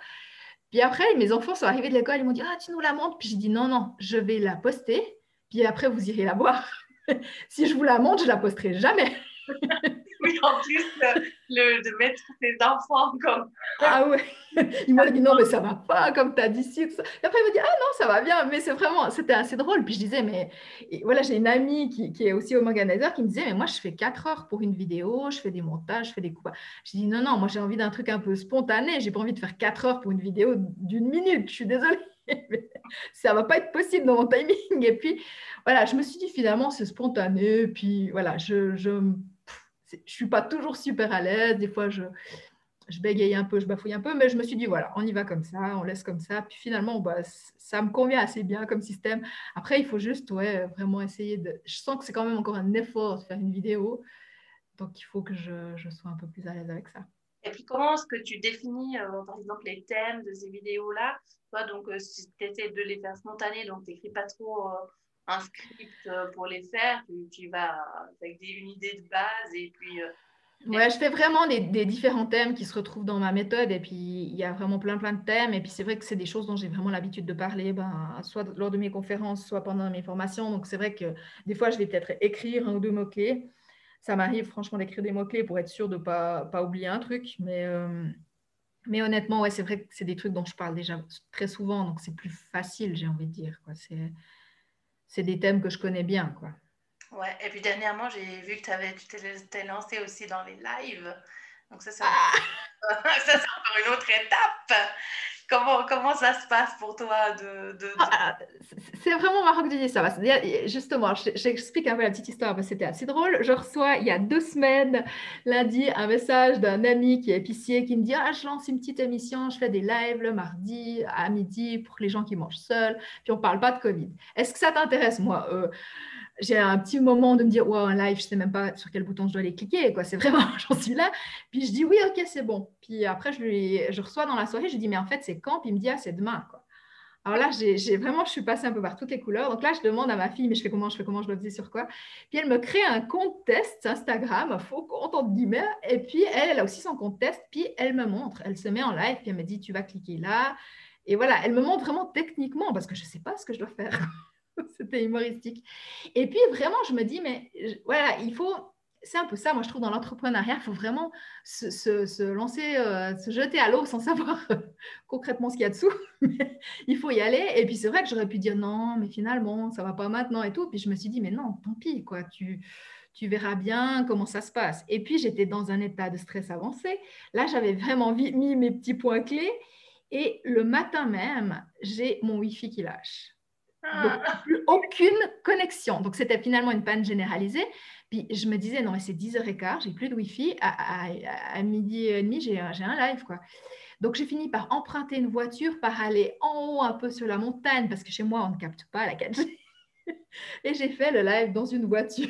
Puis après, mes enfants sont arrivés de l'école, ils m'ont dit Ah, tu nous la montres Puis j'ai dit Non, non, je vais la poster, puis après, vous irez la voir. si je vous la montre, je la posterai jamais. oui, en plus, le, de mettre tes enfants comme. Ah ouais. Il m'a dit non, mais ça va pas, comme tu as dit ci. Et après, il m'a dit ah non, ça va bien, mais c'est vraiment, c'était assez drôle. Puis je disais, mais voilà, j'ai une amie qui, qui est aussi au organisateur qui me disait, mais moi, je fais 4 heures pour une vidéo, je fais des montages, je fais des coups. Je dis non, non, moi, j'ai envie d'un truc un peu spontané. J'ai pas envie de faire 4 heures pour une vidéo d'une minute. Je suis désolée. ça va pas être possible dans mon timing. Et puis, voilà, je me suis dit finalement, c'est spontané. Puis voilà, je, je je suis pas toujours super à l'aise. Des fois, je, je bégaye un peu, je bafouille un peu, mais je me suis dit, voilà, on y va comme ça, on laisse comme ça. Puis finalement, bah, ça me convient assez bien comme système. Après, il faut juste ouais, vraiment essayer de... Je sens que c'est quand même encore un effort de faire une vidéo. Donc, il faut que je, je sois un peu plus à l'aise avec ça. Et puis, comment est-ce que tu définis, euh, par exemple, les thèmes de ces vidéos-là? Toi, donc, euh, si tu essaies de les faire spontanées, donc tu n'écris pas trop... Euh, un script euh, pour les faire, tu, vas avec une idée de base et puis. Euh, ouais, je fais vraiment des, différents thèmes qui se retrouvent dans ma méthode et puis il y a vraiment plein plein de thèmes et puis c'est vrai que c'est des choses dont j'ai vraiment l'habitude de parler, ben, soit lors de mes conférences, soit pendant mes formations. Donc c'est vrai que des fois je vais peut-être écrire un ou deux mots-clés. Ça m'arrive franchement d'écrire des mots-clés pour être sûr de ne pas, pas oublier un truc, mais, euh, mais honnêtement, ouais, c'est vrai que c'est des trucs dont je parle déjà très souvent, donc c'est plus facile, j'ai envie de dire. Quoi. C'est, c'est des thèmes que je connais bien. Quoi. Ouais, et puis dernièrement, j'ai vu que avais, tu t'es lancé aussi dans les lives. Donc ça, c'est ah! encore une autre étape. Comment, comment ça se passe pour toi de, ah, ah, C'est vraiment marrant que tu dis ça. Justement, j'explique un peu la petite histoire parce que c'était assez drôle. Je reçois il y a deux semaines, lundi, un message d'un ami qui est épicier qui me dit Ah, je lance une petite émission, je fais des lives le mardi à midi pour les gens qui mangent seuls, puis on ne parle pas de Covid. Est-ce que ça t'intéresse, moi euh, j'ai un petit moment de me dire, wow, un live, je ne sais même pas sur quel bouton je dois aller cliquer, quoi. C'est vraiment, j'en suis là. Puis je dis, oui, ok, c'est bon. Puis après, je, lui, je reçois dans la soirée, je dis, mais en fait, c'est quand? Puis il me dit, ah, c'est demain, quoi. Alors là, j'ai vraiment, je suis passée un peu par toutes les couleurs. Donc là, je demande à ma fille, mais je fais comment, je fais comment, je le faisais sur quoi? Puis elle me crée un compte test Instagram, un faux compte entre guillemets. Et puis elle, elle a aussi son compte test. Puis elle me montre, elle se met en live, puis elle me dit, tu vas cliquer là. Et voilà, elle me montre vraiment techniquement, parce que je ne sais pas ce que je dois faire. C'était humoristique. Et puis vraiment, je me dis, mais voilà, il faut, c'est un peu ça, moi je trouve, dans l'entrepreneuriat, il faut vraiment se, lancer, euh, se jeter à l'eau sans savoir concrètement ce qu'il y a dessous. il faut y aller. Et puis c'est vrai que j'aurais pu dire non, mais finalement, ça va pas maintenant et tout. Puis je me suis dit, mais non, tant pis, quoi, tu, tu verras bien comment ça se passe. Et puis j'étais dans un état de stress avancé. Là, j'avais vraiment mis mes petits points clés. Et le matin même, j'ai mon Wi-Fi qui lâche. Donc, ah. plus aucune connexion. Donc, c'était finalement une panne généralisée. Puis, je me disais, non, mais c'est 10h15, j'ai plus de Wi-Fi. À, à, midi et demi, j'ai un live, quoi. Donc, j'ai fini par emprunter une voiture, par aller en haut un peu sur la montagne, parce que chez moi, on ne capte pas la 4G. et j'ai fait le live dans une voiture,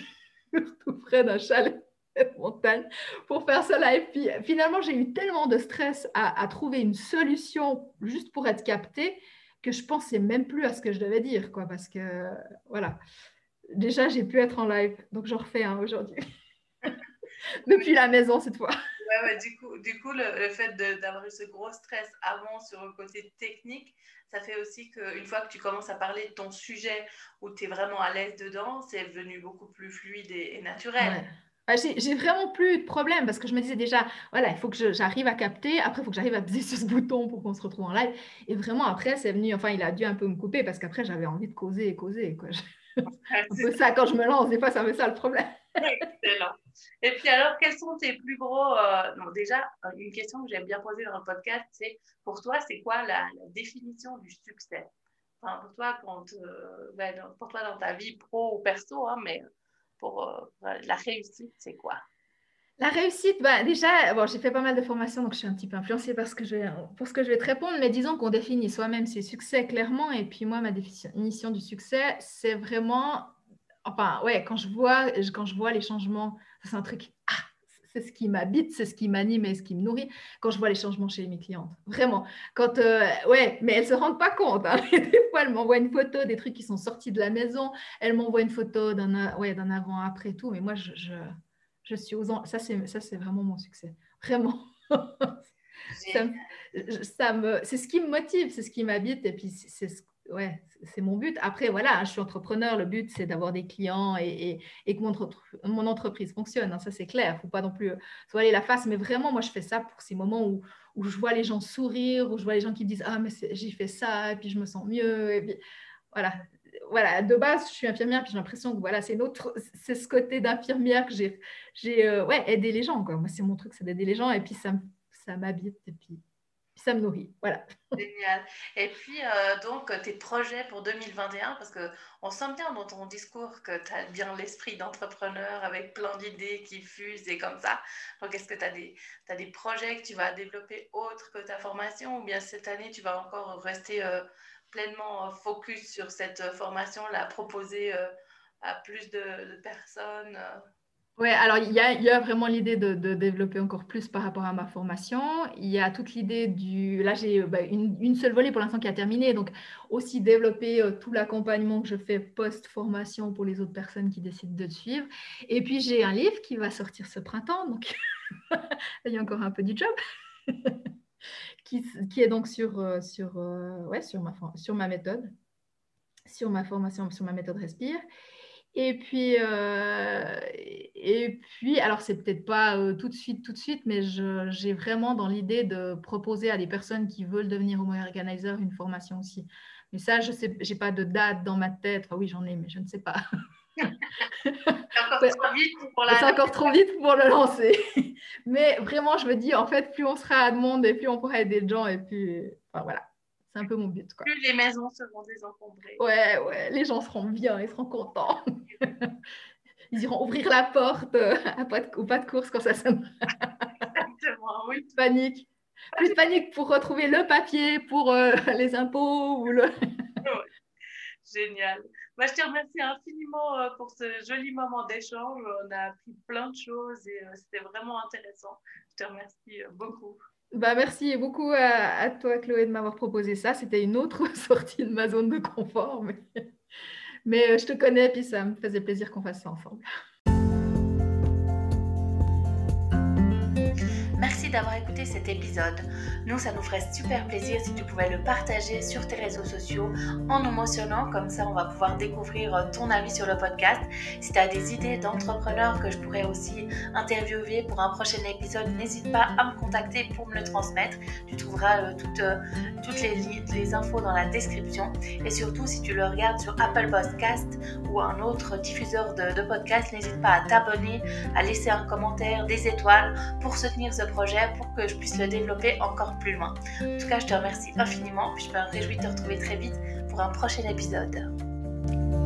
tout près d'un chalet de montagne, pour faire ce live. Puis, finalement, j'ai eu tellement de stress à, à trouver une solution juste pour être captée que je pensais même plus à ce que je devais dire, quoi, parce que voilà. Déjà, j'ai pu être en live, donc j'en refais un aujourd'hui. Depuis la maison cette fois. Ouais, du coup, du coup le, fait d'avoir eu ce gros stress avant sur le côté technique, ça fait aussi qu'une fois que tu commences à parler de ton sujet où tu es vraiment à l'aise dedans, c'est devenu beaucoup plus fluide et, naturel. J'ai vraiment plus de problème parce que je me disais déjà, voilà, il faut que j'arrive à capter. Après, il faut que j'arrive à peser sur ce bouton pour qu'on se retrouve en live. Et vraiment, après, c'est venu, enfin, il a dû un peu me couper parce qu'après, j'avais envie de causer et causer. Quoi. un peu ça, quand je me lance, des fois, ça me ça le problème. Excellent. Et puis alors, quels sont tes plus gros... Euh, non, déjà, une question que j'aime bien poser dans le podcast, c'est pour toi, c'est quoi la, définition du succès? Enfin, pour, toi, quand, euh, ben, pour toi, dans ta vie pro ou perso, hein, mais pour euh, la réussite, c'est quoi? La réussite, bah déjà, bon, j'ai fait pas mal de formations, donc je suis un petit peu influencée par ce que je vais, pour ce que je vais te répondre, mais disons qu'on définit soi-même ses succès clairement, et puis moi, ma définition du succès, c'est vraiment, enfin, ouais, quand je vois, quand je vois les changements, c'est un truc, c'est ce qui m'habite, c'est ce qui m'anime et ce qui me nourrit quand je vois les changements chez mes clientes. Vraiment. Quand, euh, ouais, mais elles ne se rendent pas compte. Hein. Des fois, elles m'envoient une photo des trucs qui sont sortis de la maison. Elles m'envoient une photo d'un ouais, avant-après tout. Mais moi, je, je, je suis aux Ça, c'est, ça, c'est vraiment mon succès. Vraiment. ça, ça me, c'est ce qui me motive, c'est ce qui m'habite. Et puis, c'est ce ouais, c'est mon but. Après, voilà, je suis entrepreneur. Le but, c'est d'avoir des clients et, que mon, entreprise fonctionne. Hein, ça, c'est clair. Faut pas non plus euh, se voiler la face. Mais vraiment, moi, je fais ça pour ces moments où, où je vois les gens sourire, où je vois les gens qui disent Ah, mais j'ai fait ça, et puis je me sens mieux. Et voilà. Voilà, de base, je suis infirmière, puis j'ai l'impression que voilà, c'est c'est ce côté d'infirmière que j'ai, euh, ouais, aidé les gens. Quoi. Moi, c'est mon truc, c'est d'aider les gens, et puis ça, ça m'habite, et ça me nourrit. Voilà. Génial. Et puis, euh, donc, tes projets pour 2021, parce qu'on sent bien dans ton discours que tu as bien l'esprit d'entrepreneur avec plein d'idées qui fusent et comme ça. Donc, est-ce que tu as des, projets que tu vas développer autres que ta formation ou bien cette année, tu vas encore rester euh, pleinement focus sur cette formation, la proposer euh, à plus de personnes oui, alors il y a, vraiment l'idée de, développer encore plus par rapport à ma formation. Il y a toute l'idée du... Là, j'ai bah, une, seule volée pour l'instant qui a terminé. Donc, aussi développer euh, tout l'accompagnement que je fais post-formation pour les autres personnes qui décident de suivre. Et puis, j'ai un livre qui va sortir ce printemps. Donc, il y a encore un peu du job. qui, qui, est donc sur, euh, sur, euh, ouais, sur, ma, sur ma méthode, sur ma formation, sur ma méthode Respire. Et puis, euh, et puis, alors c'est peut-être pas euh, tout de suite, tout de suite, mais j'ai vraiment dans l'idée de proposer à des personnes qui veulent devenir homo organizer une formation aussi. Mais ça, je sais, j'ai pas de date dans ma tête. Enfin, oui, j'en ai, mais je ne sais pas. C'est encore trop vite pour C'est encore trop vite pour le lancer. Mais vraiment, je me dis, en fait, plus on sera à monde et plus on pourra aider les gens et puis, enfin, voilà. C'est un peu mon but. Quoi. Plus les maisons seront désencombrées. Ouais, ouais, les gens seront bien, ils seront contents. ils iront ouvrir la porte euh, à pas de, au pas de course quand ça sonne. Exactement, oui. Panique. Plus de panique pour retrouver le papier pour euh, les impôts ou le. Génial. Moi, je te remercie infiniment euh, pour ce joli moment d'échange. On a appris plein de choses et c'était vraiment intéressant. Je te remercie beaucoup. Bah, merci beaucoup à, toi, Chloé, de m'avoir proposé ça. C'était une autre sortie de ma zone de confort, mais, euh, je te connais, puis ça me faisait plaisir qu'on fasse ça ensemble. D'avoir écouté cet épisode. Nous, ça nous ferait super plaisir si tu pouvais le partager sur tes réseaux sociaux en nous mentionnant, comme ça on va pouvoir découvrir euh, ton avis sur le podcast. Si tu as des idées d'entrepreneurs que je pourrais aussi interviewer pour un prochain épisode, n'hésite pas à me contacter pour me le transmettre. Tu trouveras euh, toutes, euh, toutes les, infos dans la description. Et surtout, si tu le regardes sur Apple Podcast ou un autre diffuseur de, podcast, n'hésite pas à t'abonner, à laisser un commentaire, des étoiles pour soutenir ce pour que je puisse le développer encore plus loin. En tout cas, je te remercie infiniment, puis je me réjouis de te retrouver très vite pour un prochain épisode.